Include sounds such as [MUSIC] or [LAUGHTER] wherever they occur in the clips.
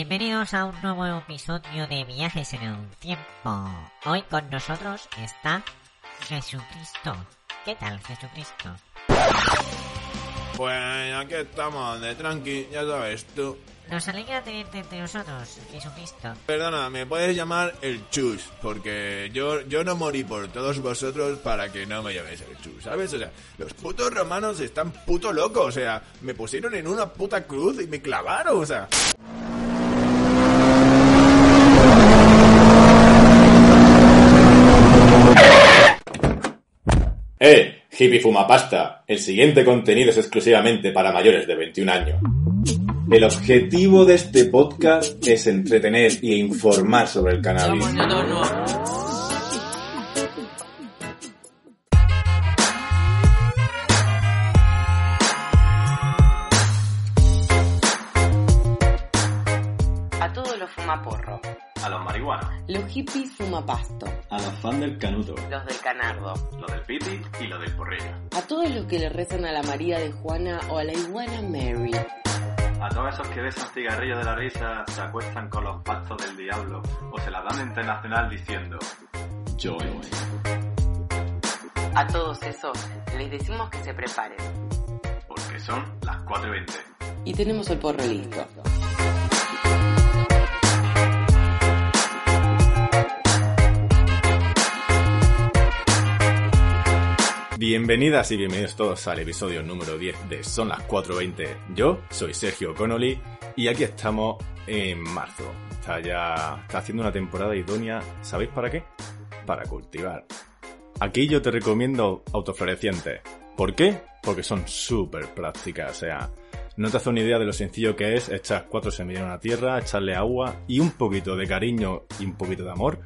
Bienvenidos a un nuevo episodio de Viajes en el Tiempo. Hoy con nosotros está Jesucristo. ¿Qué tal, Jesucristo? Pues aquí estamos, de tranqui, ya sabes tú. Nos alegra tenerte entre nosotros, Jesucristo. Perdona, me puedes llamar el Chus, porque yo, yo no morí por todos vosotros para que no me llaméis el Chus, ¿sabes? O sea, los putos romanos están puto locos, o sea, me pusieron en una puta cruz y me clavaron, o sea. ¡Eh! Hippie Fumapasta. El siguiente contenido es exclusivamente para mayores de 21 años. El objetivo de este podcast es entretener y informar sobre el cannabis. Los hippies fumapasto, a los fans del canuto, los del canardo, lo del piti y lo del porrillo. a todos los que le rezan a la María de Juana o a la iguana Mary, A todos esos que besan cigarrillos de la risa, se acuestan con los pactos del diablo o se la dan internacional diciendo Yo. a todos esos les decimos que se preparen. porque son las 4 y 20. Y tenemos el porro listo. Bienvenidas y bienvenidos todos al episodio número 10 de Son las 4.20. Yo soy Sergio Connolly y aquí estamos en marzo. Está ya está haciendo una temporada idónea. ¿Sabéis para qué? Para cultivar. Aquí yo te recomiendo autoflorecientes. ¿Por qué? Porque son súper prácticas. O sea, no te hace una idea de lo sencillo que es echar cuatro semillas en una tierra, echarle agua y un poquito de cariño y un poquito de amor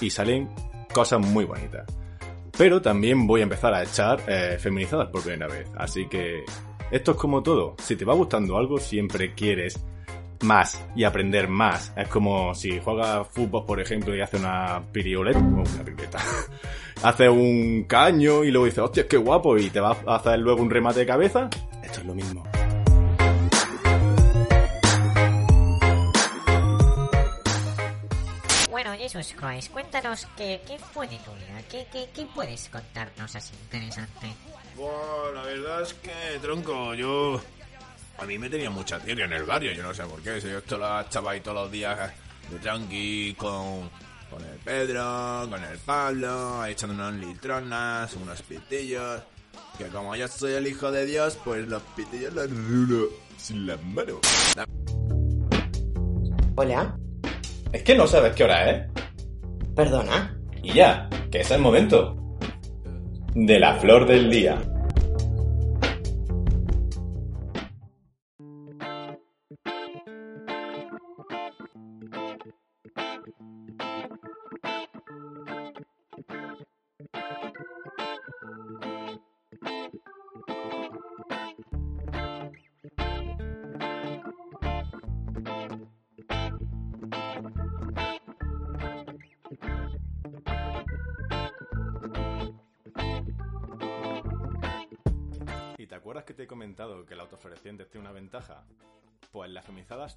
y salen cosas muy bonitas. Pero también voy a empezar a echar eh, feminizadas por primera vez. Así que esto es como todo. Si te va gustando algo, siempre quieres más y aprender más. Es como si juegas fútbol, por ejemplo, y hace una pirioleta. Una pirioleta. [LAUGHS] hace un caño y luego dices, hostia, qué guapo, y te vas a hacer luego un remate de cabeza. Esto es lo mismo. Jesús Christ, cuéntanos qué, qué fue de tu vida. ¿Qué, qué, qué puedes contarnos así interesante? Bueno, la verdad es que, tronco, yo... A mí me tenía mucha tierra en el barrio, yo no sé por qué. Si yo esto lo echaba ahí todos los días de tranqui con, con el Pedro, con el Pablo, ahí echando unas litronas, unos pitillos. Que como yo soy el hijo de Dios, pues los pitillos los rulo sin las manos. Hola, Es que no sabes qué hora es. Perdona. Y ya, que es el momento. De la flor del día.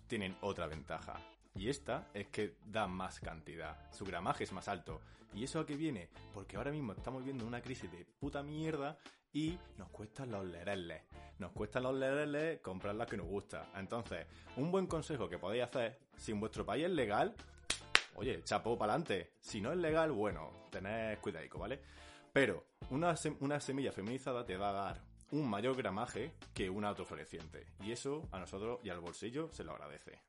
Tienen otra ventaja. Y esta es que da más cantidad. Su gramaje es más alto. ¿Y eso a qué viene? Porque ahora mismo estamos viendo una crisis de puta mierda y nos cuestan los lereles. Nos cuestan los lereles comprar las que nos gusta. Entonces, un buen consejo que podéis hacer, si en vuestro país es legal, oye, chapo para adelante. Si no es legal, bueno, tened cuidadico, ¿vale? Pero una, sem- una semilla feminizada te va a dar un mayor gramaje que una autofloreciente. Y eso a nosotros y al bolsillo se lo agradece.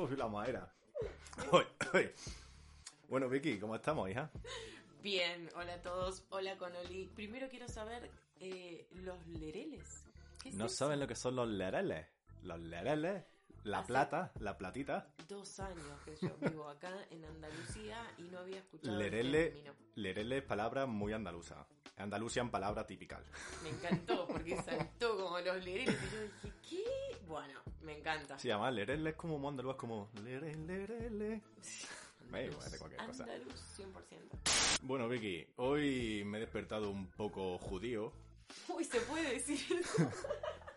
¡Oh, la madera! [LAUGHS] Uy, uy. Bueno, Vicky, ¿cómo estamos, hija? Bien, hola a todos, hola Conoli. Primero quiero saber eh, los lereles. ¿Qué es ¿No eso? saben lo que son los lereles? Los lereles La Hace plata, la platita. Dos años que yo vivo acá en Andalucía y no había escuchado el Lerele, término. lerele es palabra muy andaluza. Andalusian palabra típica. Me encantó porque [LAUGHS] saltó como los lereles y yo dije, ¿qué? Bueno, me encanta. Sí, además lerele es como muy andaluz, es como lere, lerele. Me de cualquier cosa. Andaluz 100%. Bueno, Vicky, hoy me he despertado un poco judío. Uy, ¿se puede decir? [LAUGHS]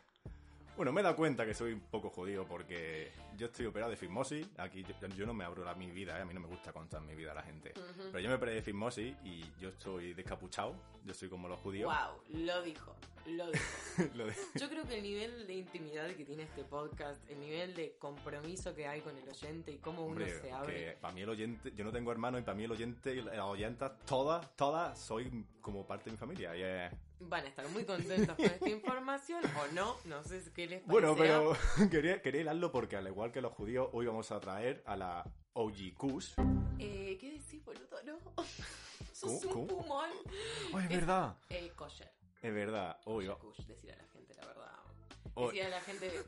Bueno, me he dado cuenta que soy un poco judío porque yo estoy operado de fibrosis. Aquí yo, yo no me abro la, mi vida, ¿eh? a mí no me gusta contar mi vida a la gente. Pero yo me operé de fibrosis y yo estoy descapuchado. Yo soy como los judíos. Wow, lo dijo, lo dijo. [LAUGHS] Lo de- Yo creo que el nivel de intimidad que tiene este podcast, el nivel de compromiso que hay con el oyente y cómo uno Hombre, se abre. para mí el oyente, yo no tengo hermano y para mí el oyente y las oyentas, todas, todas, soy como parte de mi familia. Y es- Van a estar muy contentos con esta [LAUGHS] información o no, no sé qué les Bueno, parecerá. pero [LAUGHS] quería, quería hilarlo porque al igual que los judíos, hoy vamos a traer a la OG Kush. Eh, ¿Qué decís, boludo? No. [LAUGHS] Sos un ¿Cómo? pumón. ¡Ay, es verdad! Eh, kosher. Es verdad. Va- Kush, decir a la gente la verdad. Decir a la gente...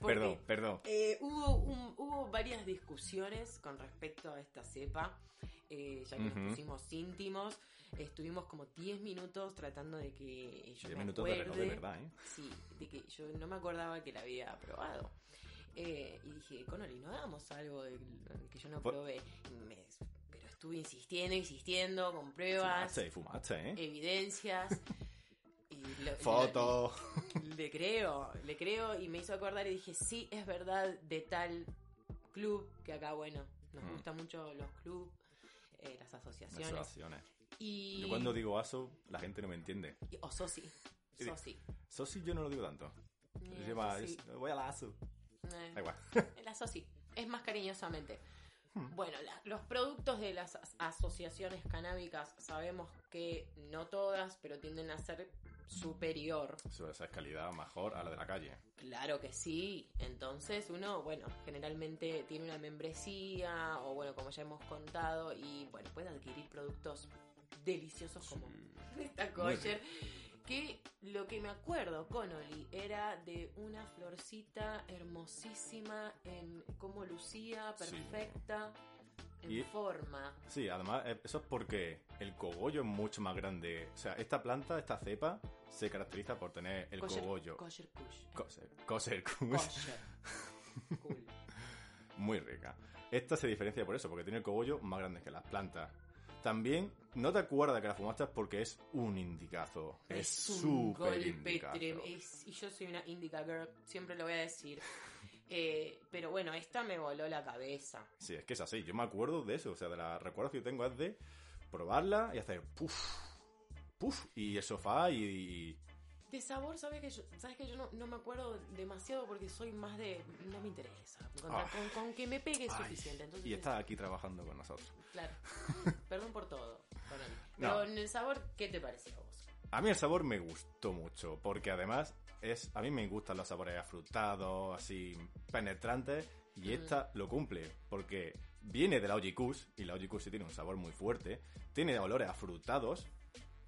porque, Perdón, perdón. eh, hubo, un- hubo varias discusiones con respecto a esta cepa, eh, ya que nos pusimos íntimos. Estuvimos como 10 minutos tratando de que yo 10 me minutos de reloj de acuerde. verdad, ¿eh? Sí, de que yo no me acordaba que la había probado. Eh, y dije, Connolly, no hagamos algo de- que yo no probé. Me- pero estuve insistiendo, insistiendo, con pruebas, Fumaste, fumaste, ¿eh? evidencias. [LAUGHS] Y lo- Fotos. [LAUGHS] le, le creo, le creo y me hizo acordar y dije, sí, es verdad, de tal club, que acá, bueno, nos Mm. gustan mucho los clubs, eh, las asociaciones. Asociaciones. Y... Yo cuando digo ASO, la gente no me entiende. y- O soci, Sí. soci. Sosi yo no lo digo tanto. Eh, es- voy a la ASO. Eh. Da igual. El asociación es más cariñosamente. Hmm. Bueno, la- los productos de las as- asociaciones canábicas sabemos que no todas, pero tienden a ser superior. Eso, esa es calidad mejor a la de la calle. Claro que sí. Entonces uno, bueno, generalmente tiene una membresía o bueno, como ya hemos contado y bueno, puede adquirir productos deliciosos como esta kosher. Que lo que me acuerdo, Connolly, era de una florcita hermosísima en cómo lucía, Sí. perfecta, en Y- forma. Sí, además, eh, eso es porque el cogollo es mucho más grande. O sea, esta planta, esta cepa, se caracteriza por tener el Kosher- cogollo. Kosher kush. Kosher, kosher kush. Kosher. Cool. [LAUGHS] Muy rica. Esta se diferencia por eso, porque tiene el cogollo más grande que las plantas. También, no te acuerdas que la fumaste porque es un indicazo. Es súper indicazo. es- y yo soy una indica girl, siempre lo voy a decir. [LAUGHS] Eh, pero bueno, esta me voló la cabeza. Sí, es que es así. Yo me acuerdo de eso. O sea, de los recuerdos que yo tengo es de probarla y hacer puff, puff, y el sofá y... y- De sabor, ¿sabes que yo, sabes que yo no, no me acuerdo demasiado porque soy más de... No me interesa. Con, Ah. con- con que me pegue es Ay, suficiente. Entonces, y está aquí trabajando con nosotros. Claro. [LAUGHS] Perdón por todo. Perdón. No. Pero en el sabor, ¿qué te pareció a vos? A mí el sabor me gustó mucho, porque además es a mí me gustan los sabores afrutados, así penetrantes, y esta lo cumple, porque viene de la Oji Kush, y la Oji Kush sí tiene un sabor muy fuerte, tiene olores afrutados,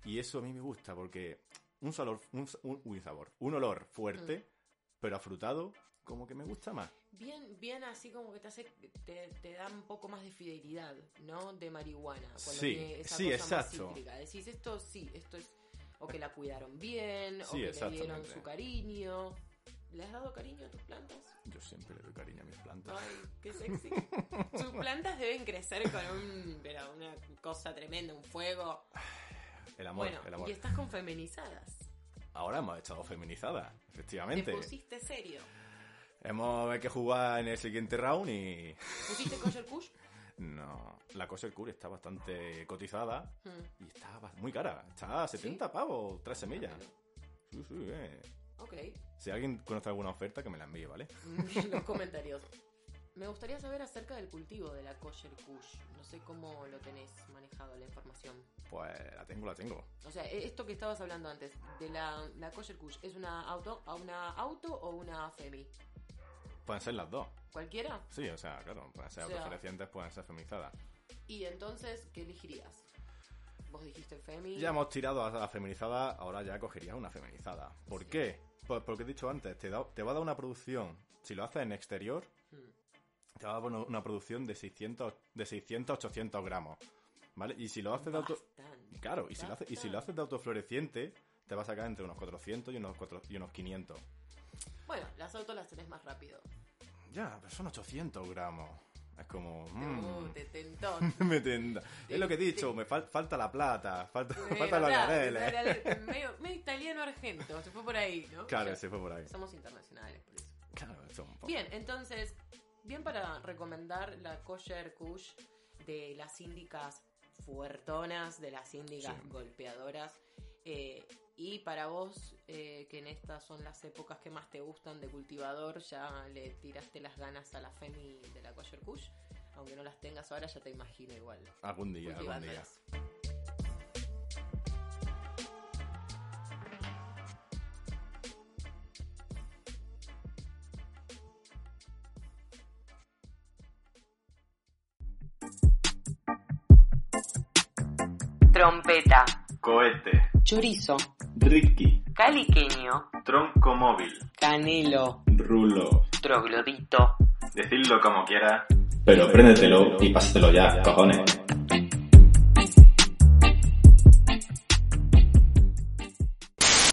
y eso a mí me gusta, porque un sabor, un, un- sabor, un olor fuerte, pero afrutado, como que me gusta más. Bien, bien así como que te hace, te, te da un poco más de fidelidad, ¿no? De marihuana. Cuando Sí, tiene esa sí, cosa exacto. Más cítrica. Decís, esto sí, esto es, o que la cuidaron bien, o Sí, que le dieron su cariño. ¿Le has dado cariño a tus plantas? Yo siempre le doy cariño a mis plantas. Ay, qué sexy. [LAUGHS] Tus plantas deben crecer con un, pero una cosa tremenda, un fuego. [LAUGHS] El amor, bueno, el amor. y estás con feminizadas. Ahora hemos estado feminizadas, Te efectivamente. pusiste serio. Hemos que jugar en el siguiente round y... ¿Pusiste kosher kush? [LAUGHS] No, la del Cure está bastante cotizada Hmm. y está muy cara. Está a 70 pavos, tres semillas. Sí, sí, eh. Ok. Si alguien conoce alguna oferta, que me la envíe, ¿vale? en [LAUGHS] los comentarios. Me gustaría saber acerca del cultivo de la kosher kush. No sé cómo lo tenés manejado la información. Pues la tengo, la tengo. O sea, e- esto que estabas hablando antes, de la, la kosher kush, ¿es una auto, a una auto o una femi? Pueden ser las dos. ¿Cualquiera? Sí, o sea, claro, pueden ser O sea- autoferecientes, pueden ser feminizadas. Y entonces, ¿qué elegirías? Vos dijiste femi. Ya hemos tirado a la feminizada, ahora ya cogerías una feminizada. ¿Por qué? Pues porque he dicho antes, te, da- te va a dar una producción si lo haces en exterior, te va a dar una, producción de 600, de 600 800 gramos. ¿Vale? Y si lo haces de auto... Bastante, Claro, y si, lo haces, y si lo haces de autofloreciente, te va a sacar entre unos 400 y unos, 4 y unos 500. Bueno, las autos las tenés más rápido. Ya, pero son 800 gramos. Es como... mm, Uh, te tentó. [LAUGHS] me tenda. Es lo que he dicho, me fal- falta la plata, falta, faltan los era [LAUGHS] medio, medio italiano argento, se fue por ahí, ¿no? Claro, Ya se fue por ahí. Somos internacionales, por eso. Claro, poco. Bien, entonces, bien para recomendar la Kosher Kush de las síndicas fuertonas, de las síndicas Sí. golpeadoras. eh, y para vos, eh, que en estas son las épocas que más te gustan de cultivador, ya le tiraste las ganas a la Femi de la Kosher Kush. Aunque no las tengas ahora, ya te imagino igual. Algún día, algún día. Trompeta, Cohete. Chorizo, Ricky, caliqueño, Tronco móvil. canelo, Rulo. troglodito. Decidlo como quiera. Pero préndetelo y pásatelo ya, cojones.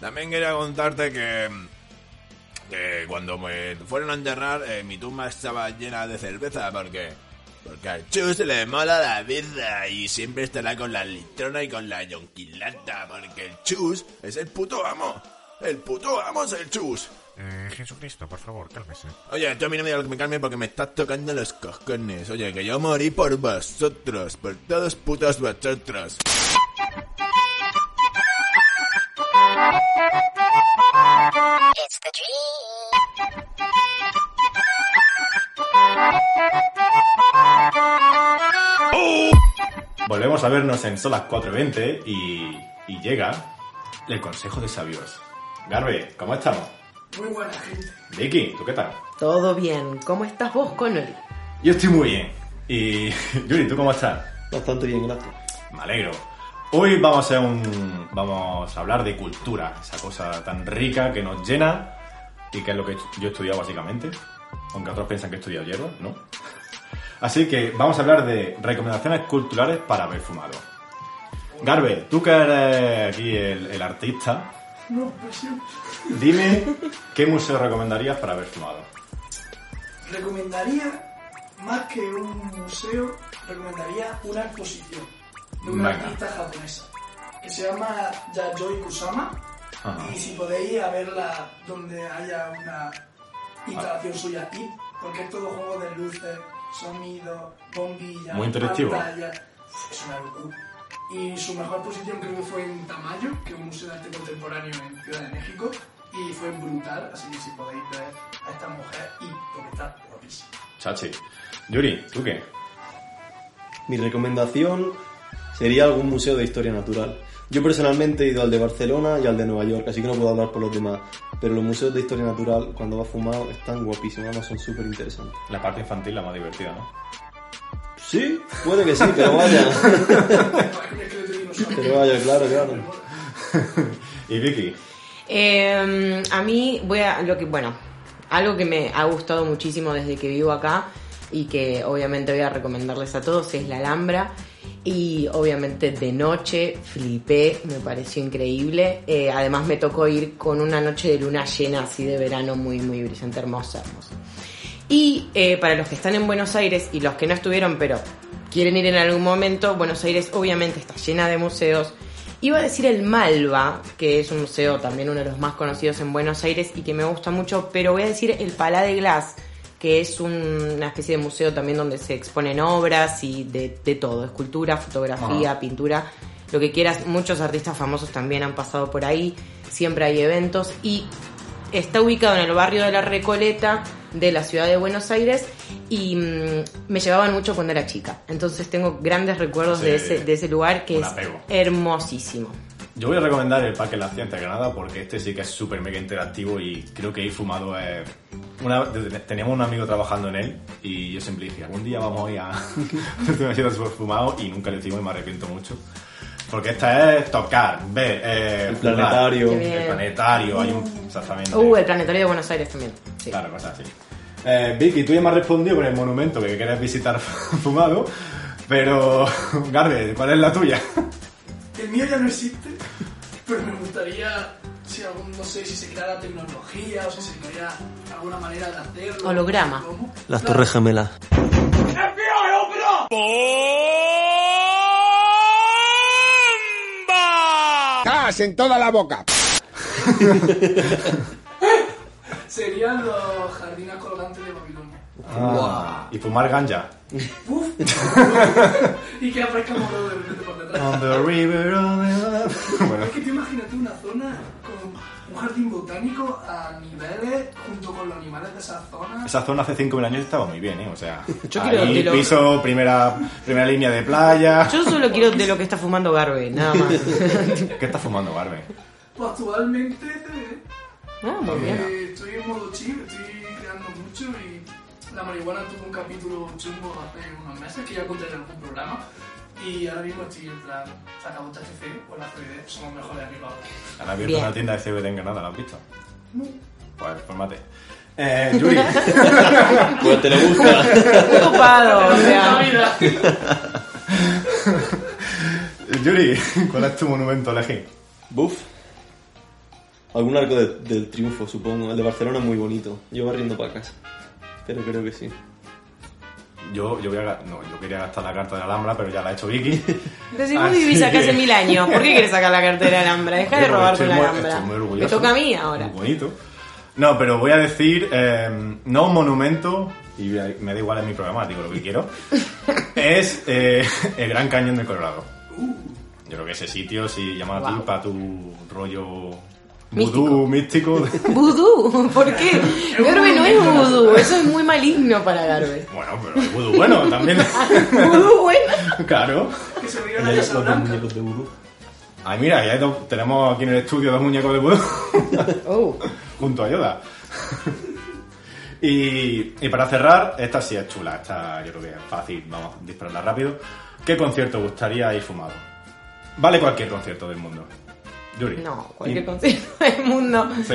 También quería contarte que, que cuando me fueron a enterrar, eh, mi tumba estaba llena de cerveza porque, porque al Chus le mola la birra y siempre estará con la litrona y con la yonquilata porque el Chus es el puto amo. El puto amo es el Chus. Eh, Jesucristo, por favor, cálmese. Oye, tú a mí no me digas que me calme porque me estás tocando los cojones. Oye, que yo morí por vosotros, por todos putos vosotros. Volvemos a vernos en Son las 4.20 y, y llega el consejo de sabios. Garbe, ¿cómo estamos? Muy buena gente. Vicky, ¿tú qué tal? Todo bien, ¿cómo estás vos, Connolly? Yo estoy muy bien. Y [LAUGHS] Yuri, ¿tú cómo estás? Bastante bien, gracias. Me alegro. Hoy vamos a un, vamos a hablar de cultura, esa cosa tan rica que nos llena y que es lo que yo he estudiado básicamente, aunque otros piensan que he estudiado hierba, ¿no? Así que vamos a hablar de recomendaciones culturales para haber fumado. Garbe, tú que eres aquí el, el artista, No, pues sí. dime qué museo recomendarías para haber fumado. Recomendaría, más que un museo, recomendaría una exposición de una Venga. artista japonesa que se llama Yayoi Kusama. Ajá. Y si podéis a verla donde haya una instalación suya aquí, porque es todo juego de luces, sonido, Muy interactivo. pantalla. Es una locura. Y su mejor posición creo que fue en Tamayo, que es un museo de arte contemporáneo en Ciudad de México, y fue brutal, así que si podéis ver a esta mujer, y porque está guapísima. Chachi. Yuri, ¿tú qué? Mi recomendación sería algún museo de historia natural. Yo personalmente he ido al de Barcelona y al de Nueva York, así que no puedo hablar por los demás. Pero los museos de historia natural, cuando vas fumado, están guapísimos, además son súper interesantes. La parte infantil la más divertida, ¿no? Sí, puede que sí, pero vaya. [LAUGHS] pero vaya, claro, claro. Y Vicky, Eh, a mí voy a lo que bueno, algo que me ha gustado muchísimo desde que vivo acá y que obviamente voy a recomendarles a todos es la Alhambra y obviamente de noche flipé, me pareció increíble. Eh, además me tocó ir con una noche de luna llena así de verano muy muy brillante, hermosa, hermosa. Y eh, para los que están en Buenos Aires y los que no estuvieron, pero quieren ir en algún momento, Buenos Aires obviamente está llena de museos. Iba a decir el Malva, que es un museo también uno de los más conocidos en Buenos Aires y que me gusta mucho, pero voy a decir el Palais de Glass, que es un- una especie de museo también donde se exponen obras y de, de todo, escultura, fotografía, pintura, lo que quieras. Muchos artistas famosos también han pasado por ahí, siempre hay eventos y está ubicado en el barrio de la Recoleta de la ciudad de Buenos Aires y mm, me llevaban mucho cuando era chica. Entonces tengo grandes recuerdos Sí, de, ese, de ese lugar que es apego. hermosísimo. Yo voy a recomendar el Parque La Ciencia de Granada porque este sí que es súper mega interactivo y creo que he fumado. eh, una, teníamos un amigo trabajando en él y yo siempre dije, algún día vamos a ir a. [LAUGHS] Estoy haciendo súper fumado y nunca lo hicimos y me arrepiento mucho. Porque esta es tocar, ver, eh, El fumar. planetario. El planetario, hay un. Exactamente. Uh, el planetario de Buenos Aires también. Sí. Claro, cosas así. Eh, Vicky, tú ya me has respondido con el monumento que quieres visitar [LAUGHS] fumado, pero [LAUGHS] Garde, ¿cuál es la tuya? El mío ya no existe, pero me gustaría, si algún, no sé, si se creara tecnología o si se creara alguna manera de hacerlo. Holograma. ¿Cómo? Las Torres Gemelas. ¡Gas en toda la boca! [LAUGHS] Serían los jardines colgantes de Babilonia. Ah, y fumar ganja. ¡Uf! [LAUGHS] y que aparezca morado de detrás. On the river of the- [LAUGHS] Bueno, Es que tú imagínate una zona con un jardín botánico a niveles junto con los animales de esa zona. esa zona hace 5.000 años estaba muy bien, ¿eh? O sea, [LAUGHS] Yo quiero ahí de lo- piso, primera, primera línea de playa. Yo solo quiero de lo que está fumando Garbe, nada más. [LAUGHS] ¿Qué está fumando, Garbe? Pues actualmente eh, Ah, muy bien. eh, estoy en modo chill, estoy creando mucho y la marihuana tuvo un capítulo chungo hace unos meses que ya conté en algún programa. Y ahora mismo estoy en plan, acabó THC o la CBD, somos mejores amigos ahora. Han abierto Bien. una tienda de CBD en Granada, ¿la has visto? Pues, fórmate. Eh, Yuri, [LAUGHS] Pues te lo busca. Muy ocupado, o sea. [LAUGHS] Yuri, ¿cuál es tu monumento elegir? Buf. Algún arco de- del triunfo, supongo. El de Barcelona es muy bonito. Yo barriendo para casa. Pero creo que sí. Yo, yo, voy a, no, yo quería gastar la carta de Alhambra, pero ya la ha hecho Vicky. [LAUGHS] Pero si vos vivís acá hace mil años, ¿por qué quieres sacar la cartera de Alhambra? Deja de robarte la Alhambra. Me toca a mí ahora. Muy bonito. No, pero voy a decir, eh, no un monumento, y me da igual en mi programa, digo lo que quiero, [LAUGHS] es eh, el Gran Cañón de Colorado. Yo creo que ese sitio, si llama a ti Wow. para tu rollo. Vudú místico. [LAUGHS] Vudú, ¿por qué? [LAUGHS] Garbe no es vudú, eso es muy maligno para Garbe. bueno, pero el vudú bueno también. [LAUGHS] Vudú bueno. claro. Que se los dos muñecos de vudú. Ay, mira, ya hay dos- tenemos aquí en el estudio dos muñecos de vudú. Oh. junto a Yoda. y, y para cerrar, esta sí es chula, esta yo creo que es fácil, vamos a dispararla rápido. ¿Qué concierto gustaría ir fumado? Vale cualquier concierto del mundo. Yuri. No, cualquier Y- concierto del mundo. Sí.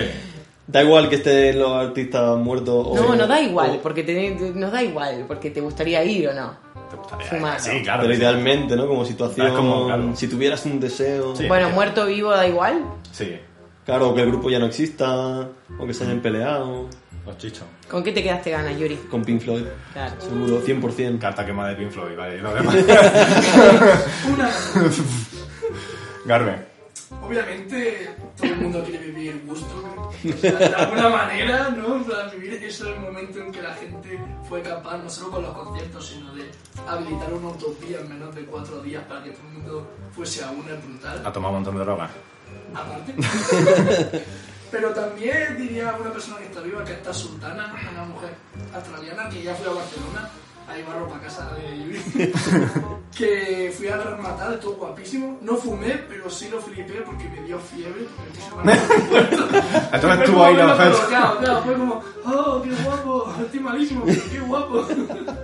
Da igual que estén los artistas muertos o... No, no da igual, o- porque te, nos da igual, porque te gustaría ir o no. ¿Te gustaría? Fumado. Sí, claro. Pero sí. idealmente, ¿no? Como situación... Es como, claro. Si tuvieras un deseo... Sí. Bueno, muerto vivo da igual. Sí, Claro, o que el grupo ya no exista, o que se hayan peleado. los chichos. ¿Con qué te quedaste ganas, Yuri? Con Pink Floyd. Claro. Seguro, 100%. Carta quemada de Pink Floyd, vale. y lo [LAUGHS] demás. Una, [LAUGHS] Garbe. Obviamente, todo el mundo quiere vivir gusto. O sea, de alguna manera, ¿no? Plan, vivir eso el momento en que la gente fue capaz, no solo con los conciertos, sino de habilitar una utopía en menos de cuatro días para que todo el mundo fuese a una es brutal. Ha tomado un montón de drogas. aparte. [LAUGHS] Pero también diría una persona que está viva, que está Sultana, una mujer australiana que ya fue a Barcelona, ahí barro para casa de Yuri, [LAUGHS] que fui a rematar, estuvo guapísimo. No fumé, pero sí lo flipé porque me dio fiebre. [LAUGHS] Entonces estuvo ahí la oferta. colocado, claro, fue como, oh, qué guapo, estoy malísimo, pero qué guapo.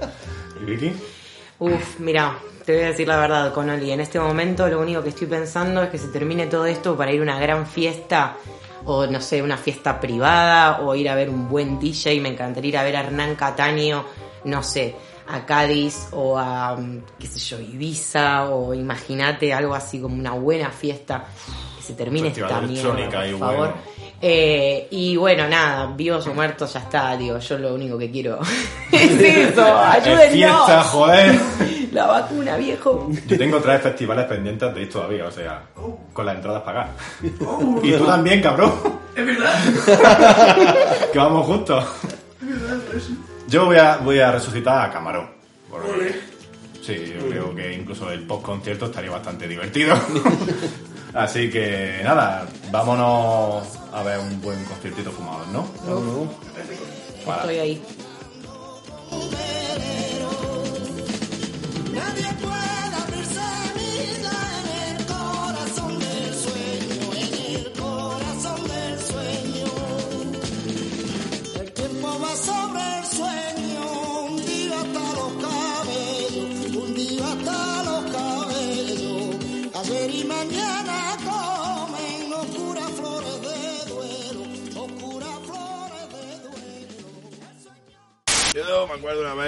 [LAUGHS] ¿Y Vicky? Uf, mira, te voy a decir la verdad, Conoli. En este momento lo único que estoy pensando es que se termine todo esto para ir a una gran fiesta, o no sé, una fiesta privada, o ir a ver un buen DJ. Me encantaría ir a ver a Hernán Cataño, no sé, a Cádiz, o a, mm, qué sé yo, Ibiza, o imagínate algo así como una buena fiesta. Que se termine Festival esta mierda, por y favor. bueno. Eh, y bueno, nada, vivos o muertos ya está, digo, yo lo único que quiero [LAUGHS] es [LAUGHS] eso, Es ayúdennos. fiesta, joder. [LAUGHS] La vacuna, viejo. Yo tengo tres festivales pendientes de ir todavía, o sea, con las entradas pagadas. Y tú también, cabrón, Es verdad, que vamos juntos. Yo voy a, voy a resucitar a Camarón. porque- sí, yo creo que incluso el post concierto estaría bastante divertido. [LAUGHS] Así que nada, vámonos a ver un buen conciertito fumado, ¿no? Estoy ahí.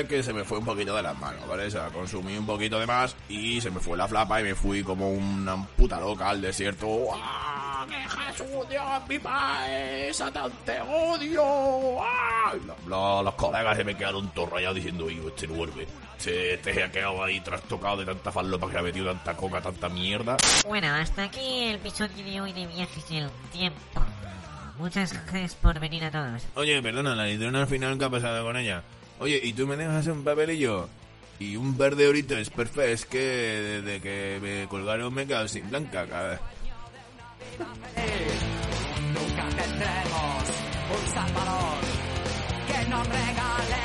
Que se me fue un poquito de las manos, ¿vale? O sea, consumí un poquito de más y se me fue la flapa y me fui como una puta loca al desierto. ¡Ah! ¡Que Jesús, Dios, mi padre! ¡Satán, te odio! ¡Ah! Y los, los- los colegas se me quedaron todos rayados diciendo, "Ivo, este no vuelve. Este, este se ha quedado ahí trastocado de tanta falopa que ha metido tanta coca, tanta mierda. Bueno, hasta aquí el episodio de hoy de Viajes en el Tiempo. Muchas gracias por venir a todos. Oye, perdona, la litrona al final, ¿qué ha pasado con ella? Oye, ¿y tú me dejas hacer un papelillo? Y un verde ahorita es perfecto, es que desde que me colgaron me he quedado sin blanca, cada Nunca tendremos un salvador que nos regale.